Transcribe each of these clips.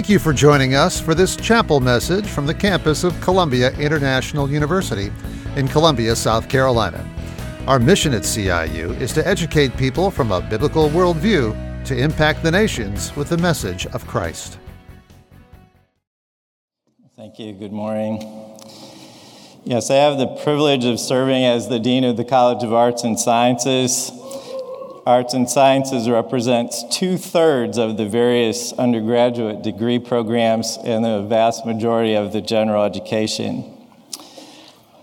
Thank you for joining us for this chapel message from the campus of Columbia International University in Columbia, South Carolina. Our mission at CIU is to educate people from a biblical worldview to impact the nations with the message of Christ. Thank you. Good morning. Yes, I have the privilege of serving as the Dean of the College of Arts and Sciences. Arts and Sciences represents two thirds of the various undergraduate degree programs and the vast majority of the general education.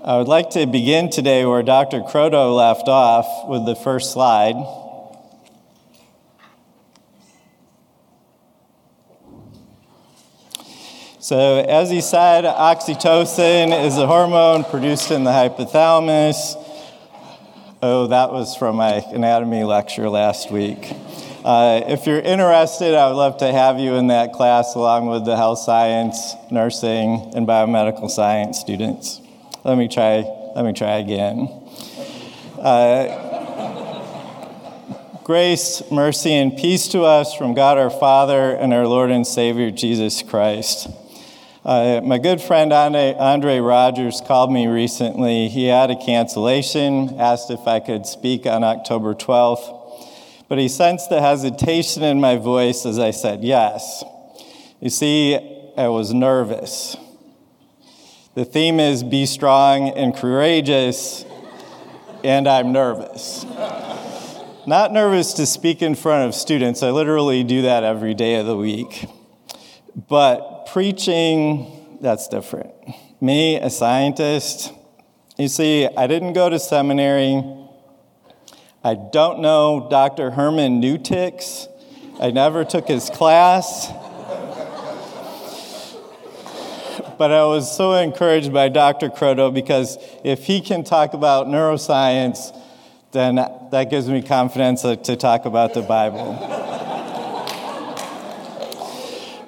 I would like to begin today where Dr. Croto left off with the first slide. So, as he said, oxytocin is a hormone produced in the hypothalamus. Oh, that was from my anatomy lecture last week. Uh, if you're interested, I would love to have you in that class along with the health science, nursing, and biomedical science students. Let me try, let me try again. Uh, grace, mercy, and peace to us from God our Father and our Lord and Savior Jesus Christ. Uh, my good friend Andre, Andre Rogers called me recently. He had a cancellation, asked if I could speak on October 12th, but he sensed the hesitation in my voice as I said yes. You see, I was nervous. The theme is be strong and courageous, and I'm nervous. Not nervous to speak in front of students, I literally do that every day of the week. But preaching, that's different. Me, a scientist, you see, I didn't go to seminary. I don't know Dr. Herman Newtix. I never took his class. but I was so encouraged by Dr. Croto because if he can talk about neuroscience, then that gives me confidence to talk about the Bible.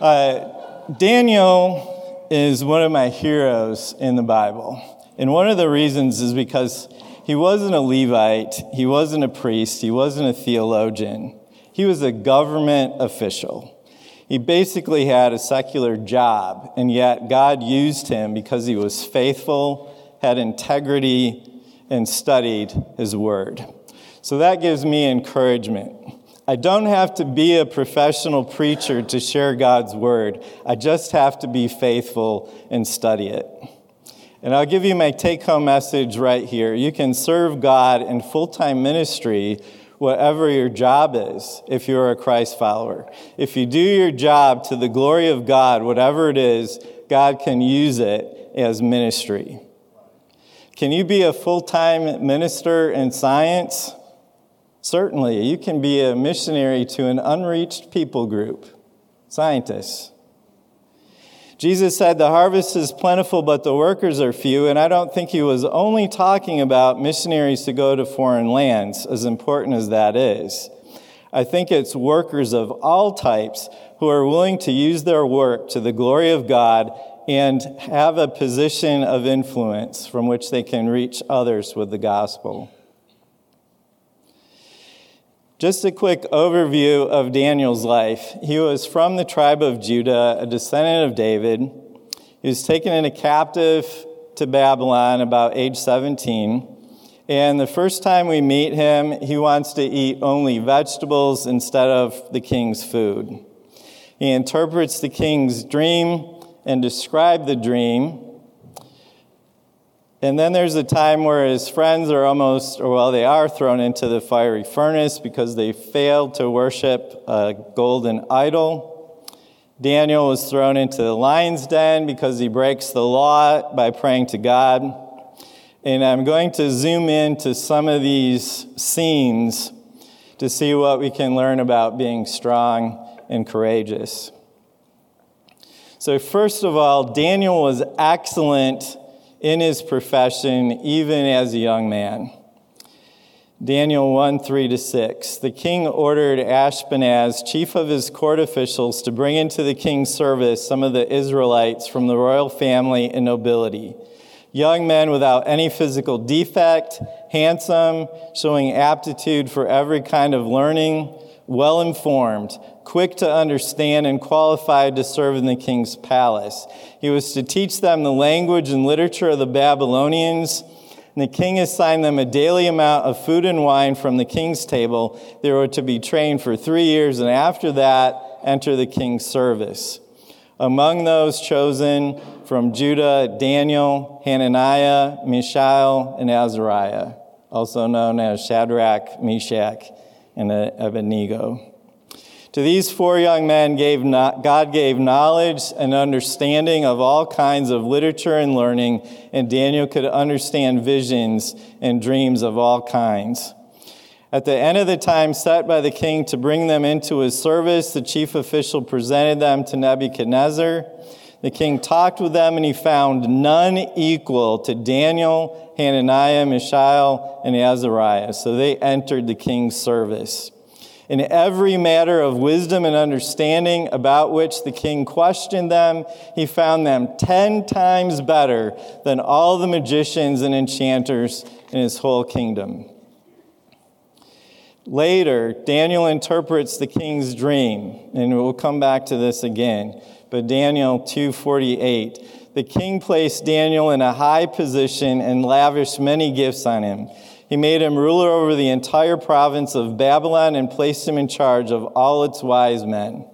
uh, Daniel is one of my heroes in the Bible. And one of the reasons is because he wasn't a Levite, he wasn't a priest, he wasn't a theologian. He was a government official. He basically had a secular job, and yet God used him because he was faithful, had integrity, and studied his word. So that gives me encouragement. I don't have to be a professional preacher to share God's word. I just have to be faithful and study it. And I'll give you my take home message right here. You can serve God in full time ministry, whatever your job is, if you're a Christ follower. If you do your job to the glory of God, whatever it is, God can use it as ministry. Can you be a full time minister in science? Certainly, you can be a missionary to an unreached people group, scientists. Jesus said, The harvest is plentiful, but the workers are few. And I don't think he was only talking about missionaries to go to foreign lands, as important as that is. I think it's workers of all types who are willing to use their work to the glory of God and have a position of influence from which they can reach others with the gospel. Just a quick overview of Daniel's life. He was from the tribe of Judah, a descendant of David. He was taken into captive to Babylon about age 17. And the first time we meet him, he wants to eat only vegetables instead of the king's food. He interprets the king's dream and describes the dream. And then there's a time where his friends are almost, or well, they are thrown into the fiery furnace because they failed to worship a golden idol. Daniel was thrown into the lion's den because he breaks the law by praying to God. And I'm going to zoom into some of these scenes to see what we can learn about being strong and courageous. So, first of all, Daniel was excellent in his profession, even as a young man. Daniel 1 3 to 6. The king ordered Ashpenaz, chief of his court officials, to bring into the king's service some of the Israelites from the royal family and nobility. Young men without any physical defect, handsome, showing aptitude for every kind of learning, well informed, quick to understand and qualified to serve in the king's palace. He was to teach them the language and literature of the Babylonians. And the king assigned them a daily amount of food and wine from the king's table. They were to be trained for three years, and after that, enter the king's service. Among those chosen from Judah, Daniel, Hananiah, Mishael, and Azariah, also known as Shadrach, Meshach, and Abednego. To these four young men, gave God gave knowledge and understanding of all kinds of literature and learning, and Daniel could understand visions and dreams of all kinds. At the end of the time set by the king to bring them into his service, the chief official presented them to Nebuchadnezzar. The king talked with them, and he found none equal to Daniel, Hananiah, Mishael, and Azariah. So they entered the king's service. In every matter of wisdom and understanding about which the king questioned them, he found them ten times better than all the magicians and enchanters in his whole kingdom. Later, Daniel interprets the king's dream, and we'll come back to this again. But Daniel 2:48, the king placed Daniel in a high position and lavished many gifts on him. He made him ruler over the entire province of Babylon and placed him in charge of all its wise men.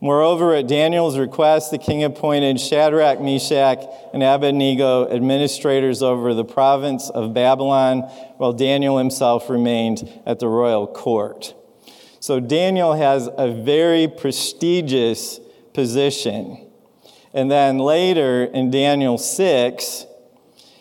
Moreover, at Daniel's request, the king appointed Shadrach, Meshach, and Abednego administrators over the province of Babylon, while Daniel himself remained at the royal court. So Daniel has a very prestigious position. And then later in Daniel 6,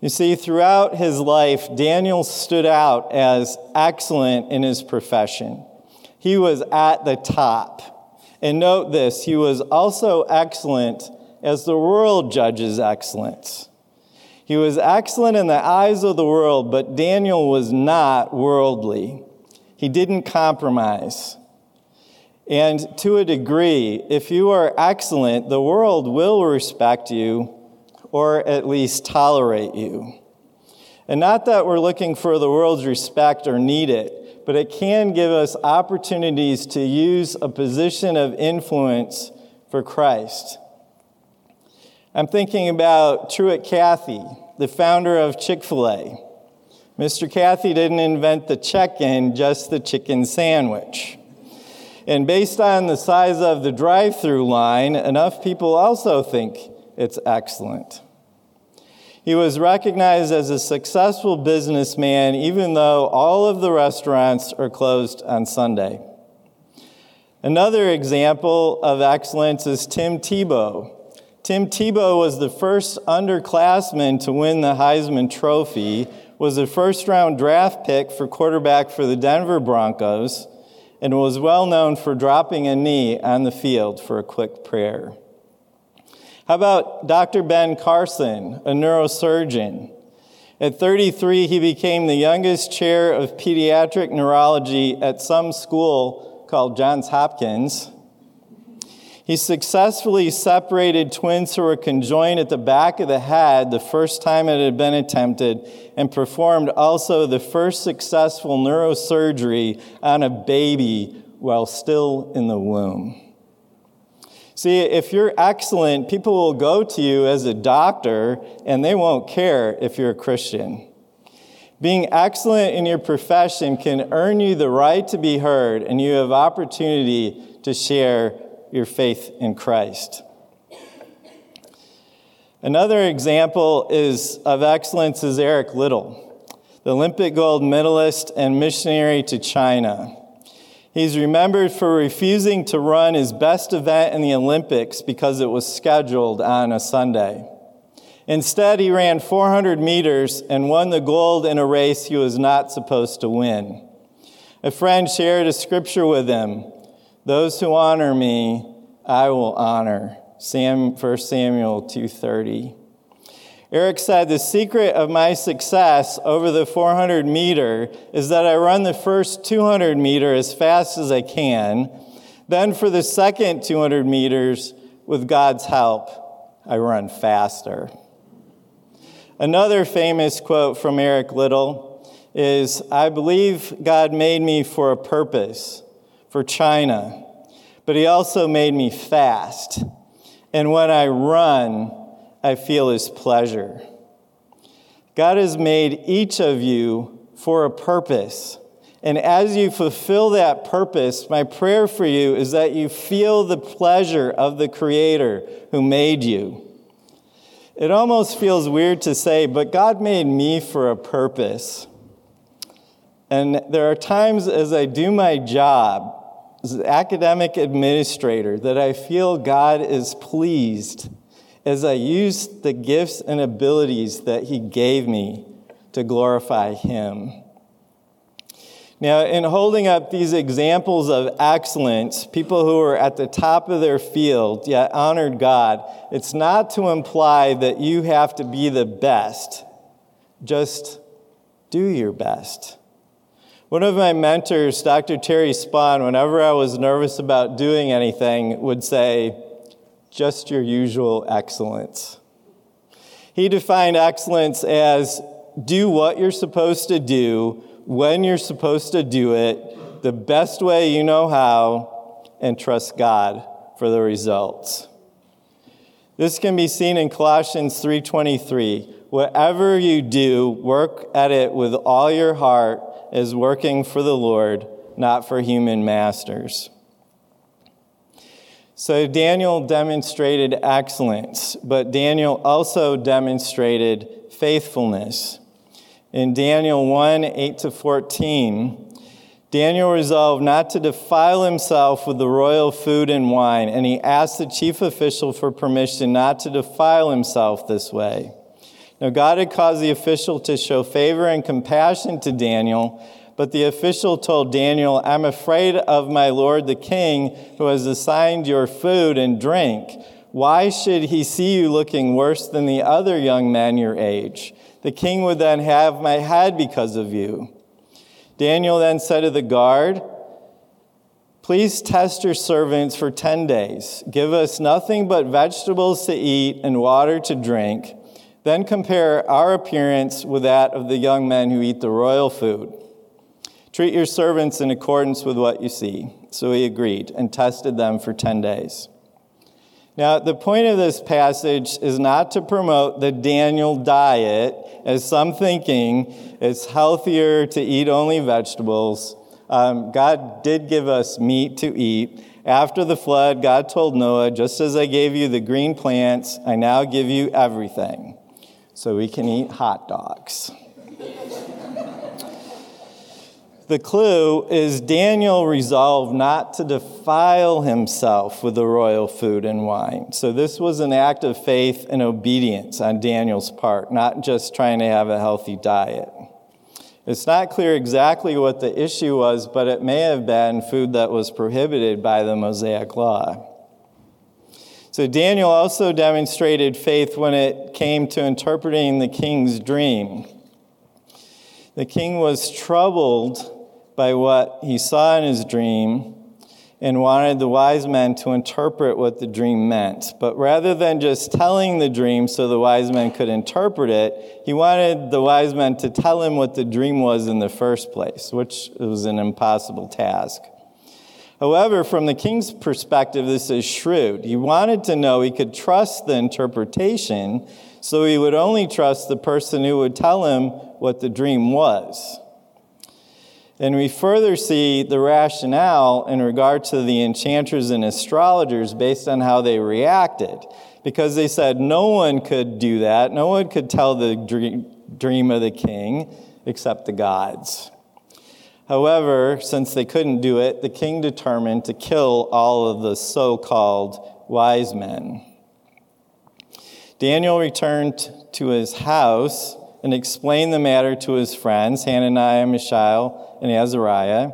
You see, throughout his life, Daniel stood out as excellent in his profession. He was at the top. And note this, he was also excellent as the world judges excellence. He was excellent in the eyes of the world, but Daniel was not worldly. He didn't compromise. And to a degree, if you are excellent, the world will respect you or at least tolerate you. And not that we're looking for the world's respect or need it, but it can give us opportunities to use a position of influence for Christ. I'm thinking about Truett Cathy, the founder of Chick fil A. Mr. Cathy didn't invent the check in, just the chicken sandwich. And based on the size of the drive through line, enough people also think it's excellent. He was recognized as a successful businessman, even though all of the restaurants are closed on Sunday. Another example of excellence is Tim Tebow. Tim Tebow was the first underclassman to win the Heisman Trophy, was a first round draft pick for quarterback for the Denver Broncos, and was well known for dropping a knee on the field for a quick prayer. How about Dr. Ben Carson, a neurosurgeon? At 33, he became the youngest chair of pediatric neurology at some school called Johns Hopkins. He successfully separated twins who were conjoined at the back of the head the first time it had been attempted, and performed also the first successful neurosurgery on a baby while still in the womb. See, if you're excellent, people will go to you as a doctor and they won't care if you're a Christian. Being excellent in your profession can earn you the right to be heard, and you have opportunity to share your faith in Christ. Another example is of excellence is Eric Liddell, the Olympic gold medalist and missionary to China. He's remembered for refusing to run his best event in the Olympics because it was scheduled on a Sunday. Instead, he ran 400 meters and won the gold in a race he was not supposed to win. A friend shared a scripture with him Those who honor me, I will honor. Sam, 1 Samuel 2:30. Eric said, The secret of my success over the 400 meter is that I run the first 200 meter as fast as I can. Then, for the second 200 meters, with God's help, I run faster. Another famous quote from Eric Liddell is I believe God made me for a purpose, for China, but He also made me fast. And when I run, I feel his pleasure. God has made each of you for a purpose. And as you fulfill that purpose, my prayer for you is that you feel the pleasure of the Creator who made you. It almost feels weird to say, but God made me for a purpose. And there are times as I do my job as an academic administrator that I feel God is pleased as I use the gifts and abilities that He gave me to glorify Him. Now, in holding up these examples of excellence, people who are at the top of their field yet honored God, it's not to imply that you have to be the best. Just do your best. One of my mentors, Dr. Terry Spahn, whenever I was nervous about doing anything, would say, just your usual excellence. He defined excellence as do what you're supposed to do, when you're supposed to do it, the best way you know how, and trust God for the results. This can be seen in Colossians 3:23. Whatever you do, work at it with all your heart as working for the Lord, not for human masters. So Daniel demonstrated excellence, but Daniel also demonstrated faithfulness. In Daniel 1 8 to 14, Daniel resolved not to defile himself with the royal food and wine, and he asked the chief official for permission not to defile himself this way. Now, God had caused the official to show favor and compassion to Daniel but the official told Daniel, I'm afraid of my lord the king, who has assigned your food and drink. Why should he see you looking worse than the other young men your age? The king would then have my head because of you. Daniel then said to the guard, Please test your servants for 10 days. Give us nothing but vegetables to eat and water to drink. Then compare our appearance with that of the young men who eat the royal food. Treat your servants in accordance with what you see. So he agreed and tested them for 10 days. Now, the point of this passage is not to promote the Daniel diet, as some thinking it's healthier to eat only vegetables. Um, God did give us meat to eat. After the flood, God told Noah, Just as I gave you the green plants, I now give you everything. So we can eat hot dogs. The clue is Daniel resolved not to defile himself with the royal food and wine. So this was an act of faith and obedience on Daniel's part, not just trying to have a healthy diet. It's not clear exactly what the issue was, but it may have been food that was prohibited by the Mosaic law. So Daniel also demonstrated faith when it came to interpreting the king's dream. The king was troubled by what he saw in his dream and wanted the wise men to interpret what the dream meant. But rather than just telling the dream so the wise men could interpret it, he wanted the wise men to tell him what the dream was in the first place, which was an impossible task. However, from the king's perspective, this is shrewd. He wanted to know he could trust the interpretation, so he would only trust the person who would tell him what the dream was. And we further see the rationale in regard to the enchanters and astrologers based on how they reacted. Because they said no one could do that, no one could tell the dream of the king except the gods. However, since they couldn't do it, the king determined to kill all of the so called wise men. Daniel returned to his house and explained the matter to his friends, Hananiah, Mishael, and Azariah.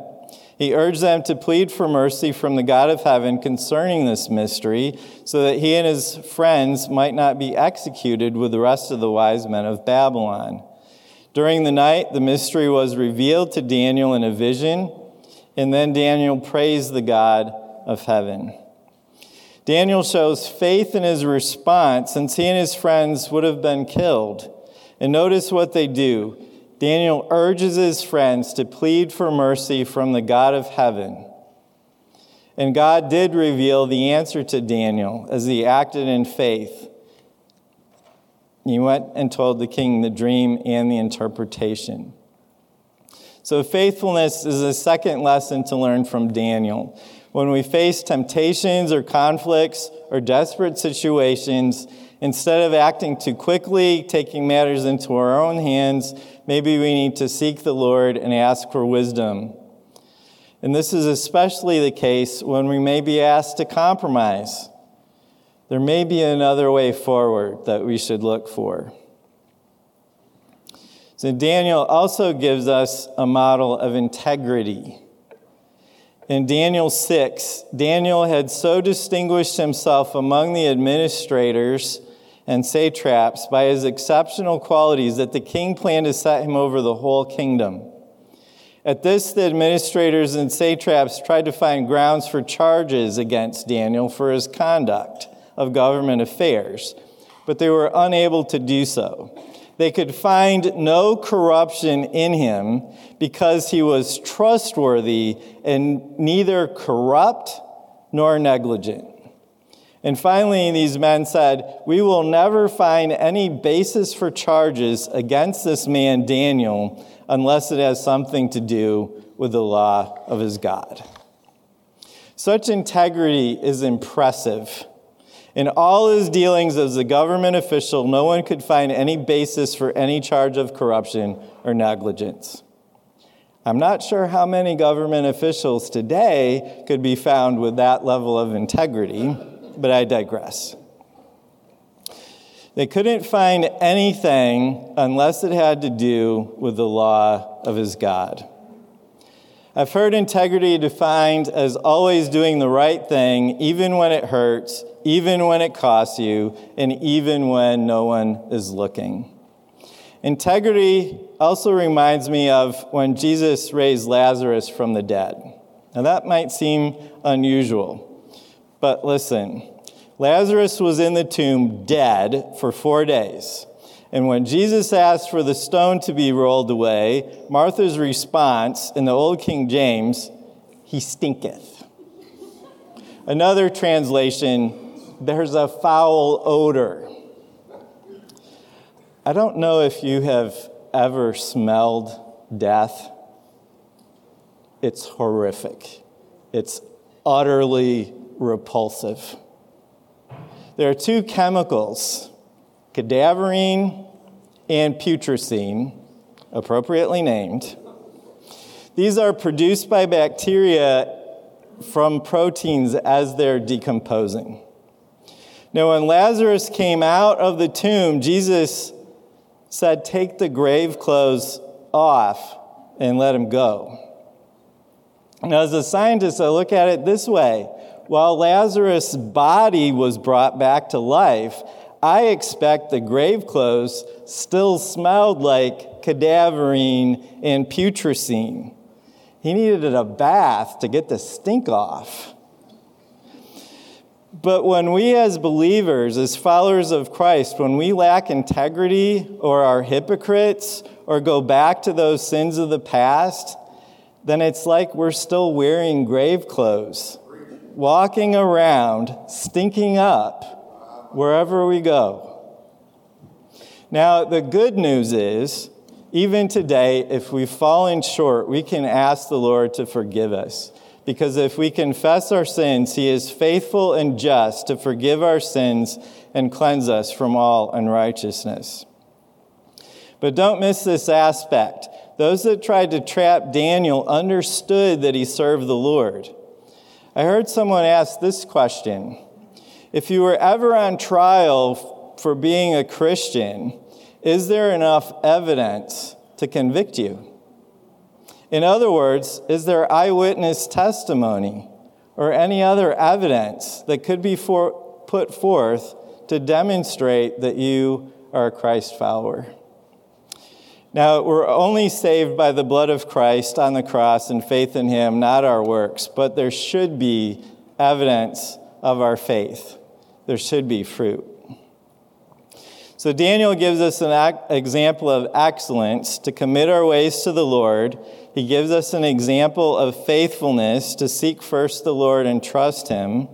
He urged them to plead for mercy from the God of heaven concerning this mystery, so that he and his friends might not be executed with the rest of the wise men of Babylon. During the night, the mystery was revealed to Daniel in a vision, and then Daniel praised the God of heaven. Daniel shows faith in his response since he and his friends would have been killed. And notice what they do. Daniel urges his friends to plead for mercy from the God of heaven. And God did reveal the answer to Daniel as he acted in faith. He went and told the king the dream and the interpretation. So, faithfulness is a second lesson to learn from Daniel. When we face temptations or conflicts or desperate situations, instead of acting too quickly, taking matters into our own hands, maybe we need to seek the Lord and ask for wisdom. And this is especially the case when we may be asked to compromise. There may be another way forward that we should look for. So, Daniel also gives us a model of integrity. In Daniel 6, Daniel had so distinguished himself among the administrators and satraps by his exceptional qualities that the king planned to set him over the whole kingdom. At this, the administrators and satraps tried to find grounds for charges against Daniel for his conduct of government affairs, but they were unable to do so. They could find no corruption in him because he was trustworthy and neither corrupt nor negligent. And finally, these men said, We will never find any basis for charges against this man, Daniel, unless it has something to do with the law of his God. Such integrity is impressive. In all his dealings as a government official, no one could find any basis for any charge of corruption or negligence. I'm not sure how many government officials today could be found with that level of integrity but I digress. They couldn't find anything unless it had to do with the law of his God. I've heard integrity defined as always doing the right thing, even when it hurts, even when it costs you, and even when no one is looking. Integrity also reminds me of when Jesus raised Lazarus from the dead. Now, that might seem unusual. But listen, Lazarus was in the tomb dead for four days. And when Jesus asked for the stone to be rolled away, Martha's response in the Old King James, he stinketh. Another translation, there's a foul odor. I don't know if you have ever smelled death. It's horrific. It's utterly repulsive. There are two chemicals, cadaverine and putrescine, appropriately named. These are produced by bacteria from proteins as they're decomposing. Now, when Lazarus came out of the tomb, Jesus said, Take the grave clothes off and let him go. Now, as a scientist, I look at it this way while Lazarus' body was brought back to life, I expect the grave clothes still smelled like cadaverine and putrescine. He needed a bath to get the stink off. But when we, as believers, as followers of Christ, when we lack integrity or are hypocrites or go back to those sins of the past, then it's like we're still wearing grave clothes walking around, stinking up wherever we go. Now, the good news is, even today, if we've fallen short, we can ask the Lord to forgive us. Because if we confess our sins, He is faithful and just to forgive our sins and cleanse us from all unrighteousness. But don't miss this aspect. Those that tried to trap Daniel understood that he served the Lord. I heard someone ask this question If you were ever on trial for being a Christian, is there enough evidence to convict you? In other words, is there eyewitness testimony or any other evidence that could be for, put forth to demonstrate that you are a Christ follower? Now, we're only saved by the blood of Christ on the cross and faith in Him, not our works, but there should be evidence of our faith. There should be fruit. So, Daniel gives us an example of excellence to commit our ways to the Lord. He gives us an example of faithfulness to seek first the Lord and trust Him.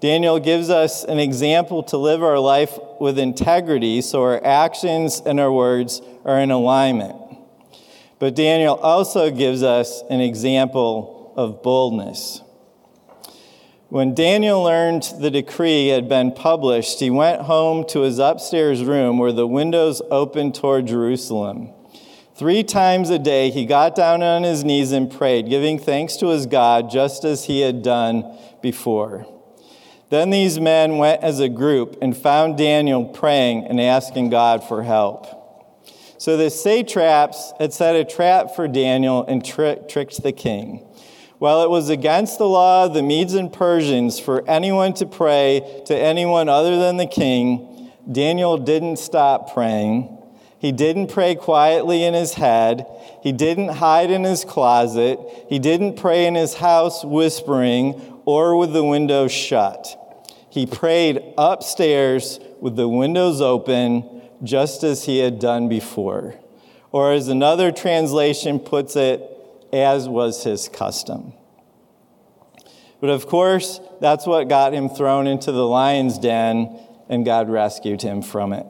Daniel gives us an example to live our life with integrity so our actions and our words are in alignment. But Daniel also gives us an example of boldness. When Daniel learned the decree had been published, he went home to his upstairs room where the windows opened toward Jerusalem. Three times a day, he got down on his knees and prayed, giving thanks to his God just as he had done before. Then these men went as a group and found Daniel praying and asking God for help. So the satraps had set a trap for Daniel and tri- tricked the king. While it was against the law of the Medes and Persians for anyone to pray to anyone other than the king, Daniel didn't stop praying. He didn't pray quietly in his head. He didn't hide in his closet. He didn't pray in his house whispering or with the windows shut. He prayed upstairs with the windows open, just as he had done before. Or, as another translation puts it, as was his custom. But of course, that's what got him thrown into the lion's den, and God rescued him from it.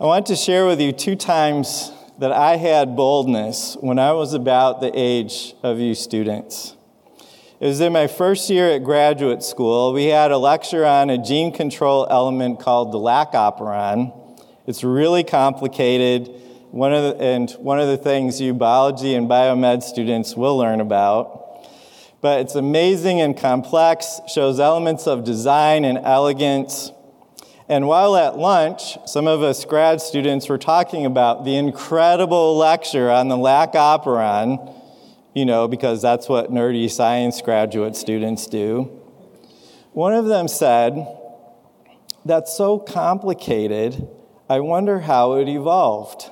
I want to share with you two times that I had boldness when I was about the age of you students. It was in my first year at graduate school. We had a lecture on a gene control element called the lac-operon. It's really complicated. One of the, and one of the things you biology and biomed students will learn about. But it's amazing and complex, shows elements of design and elegance. And while at lunch, some of us grad students were talking about the incredible lecture on the lac-operon, you know, because that's what nerdy science graduate students do. One of them said, That's so complicated, I wonder how it evolved.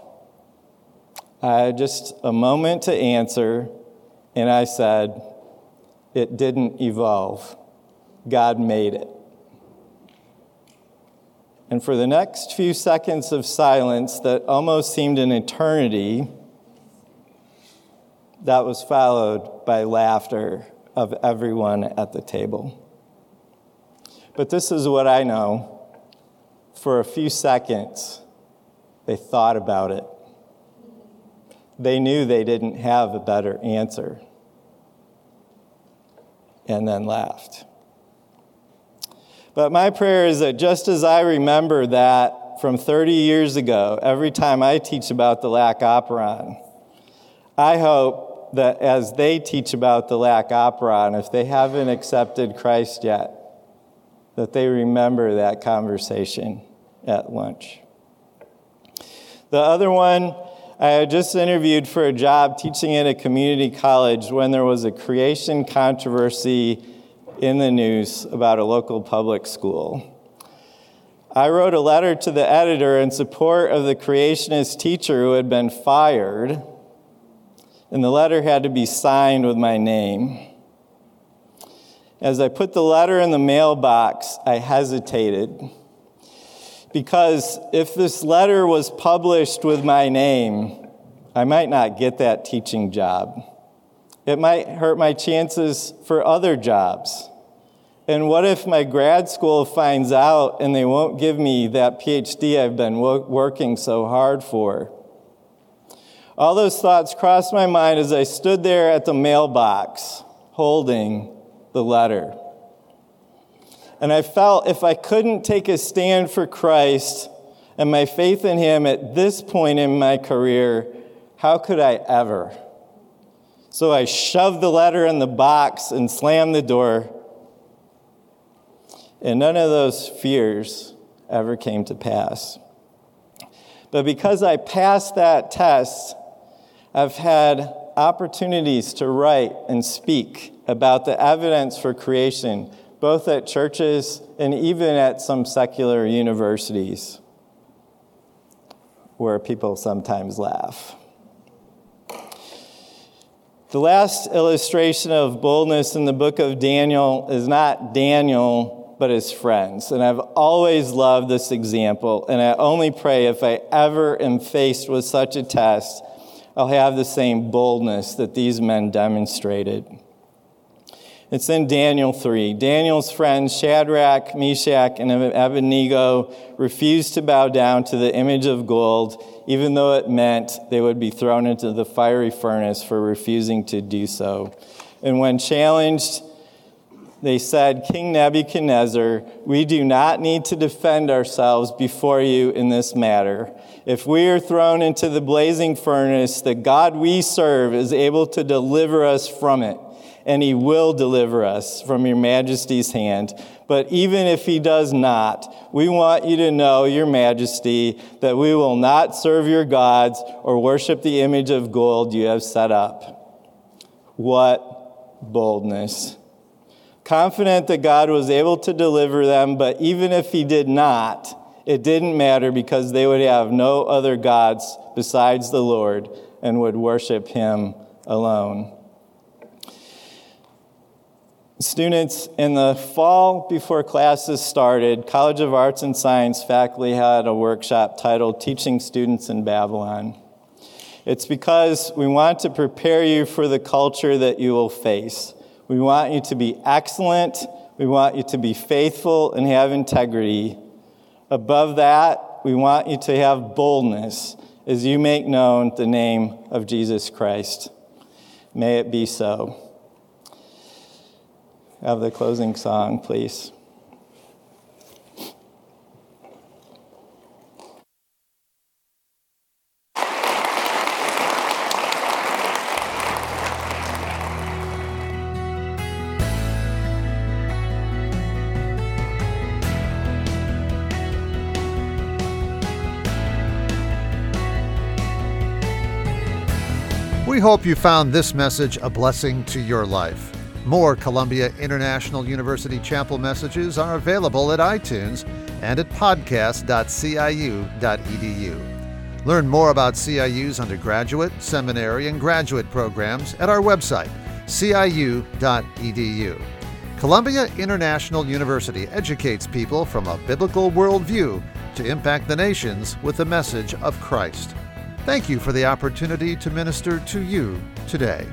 I had just a moment to answer, and I said, It didn't evolve. God made it. And for the next few seconds of silence that almost seemed an eternity, that was followed by laughter of everyone at the table. But this is what I know. For a few seconds, they thought about it they knew they didn't have a better answer and then laughed. But my prayer is that just as I remember that from 30 years ago, every time I teach about the lac-operon, I hope that as they teach about the lac-operon, if they haven't accepted Christ yet, that they remember that conversation at lunch. The other one I had just interviewed for a job teaching at a community college when there was a creation controversy in the news about a local public school. I wrote a letter to the editor in support of the creationist teacher who had been fired, and the letter had to be signed with my name. As I put the letter in the mailbox, I hesitated because if this letter was published with my name, I might not get that teaching job. It might hurt my chances for other jobs. And what if my grad school finds out and they won't give me that PhD I've been working so hard for? All those thoughts crossed my mind as I stood there at the mailbox holding the letter. And I felt if I couldn't take a stand for Christ and my faith in Him at this point in my career, how could I ever? So I shoved the letter in the box and slammed the door. And none of those fears ever came to pass. But because I passed that test, I've had opportunities to write and speak about the evidence for creation, both at churches and even at some secular universities where people sometimes laugh. The last illustration of boldness in the book of Daniel is not Daniel, but his friends. And I've always loved this example. And I only pray if I ever am faced with such a test, I'll have the same boldness that these men demonstrated. It's in Daniel 3. Daniel's friends, Shadrach, Meshach, and Abednego, refused to bow down to the image of gold, even though it meant they would be thrown into the fiery furnace for refusing to do so. And when challenged, they said, King Nebuchadnezzar, we do not need to defend ourselves before you in this matter. If we are thrown into the blazing furnace, the God we serve is able to deliver us from it and he will deliver us from your majesty's hand. But even if he does not, we want you to know, your majesty, that we will not serve your gods or worship the image of gold you have set up. What boldness! Confident that God was able to deliver them, but even if he did not, it didn't matter because they would have no other gods besides the Lord and would worship him alone. Students, in the fall before classes started, College of Arts and Science faculty had a workshop titled Teaching Students in Babylon. It's because we want to prepare you for the culture that you will face. We want you to be excellent, we want you to be faithful and have integrity. Above that, we want you to have boldness as you make known the name of Jesus Christ. May it be so have the closing song, please. We hope you found this message a blessing to your life. More Columbia International University Chapel messages are available at iTunes and at podcast.ciu.edu. Learn more about CIU's undergraduate, seminary, and graduate programs at our website, ciu.edu. Columbia International University educates people from a biblical worldview to impact the nations with the message of Christ. Thank you for the opportunity to minister to you today.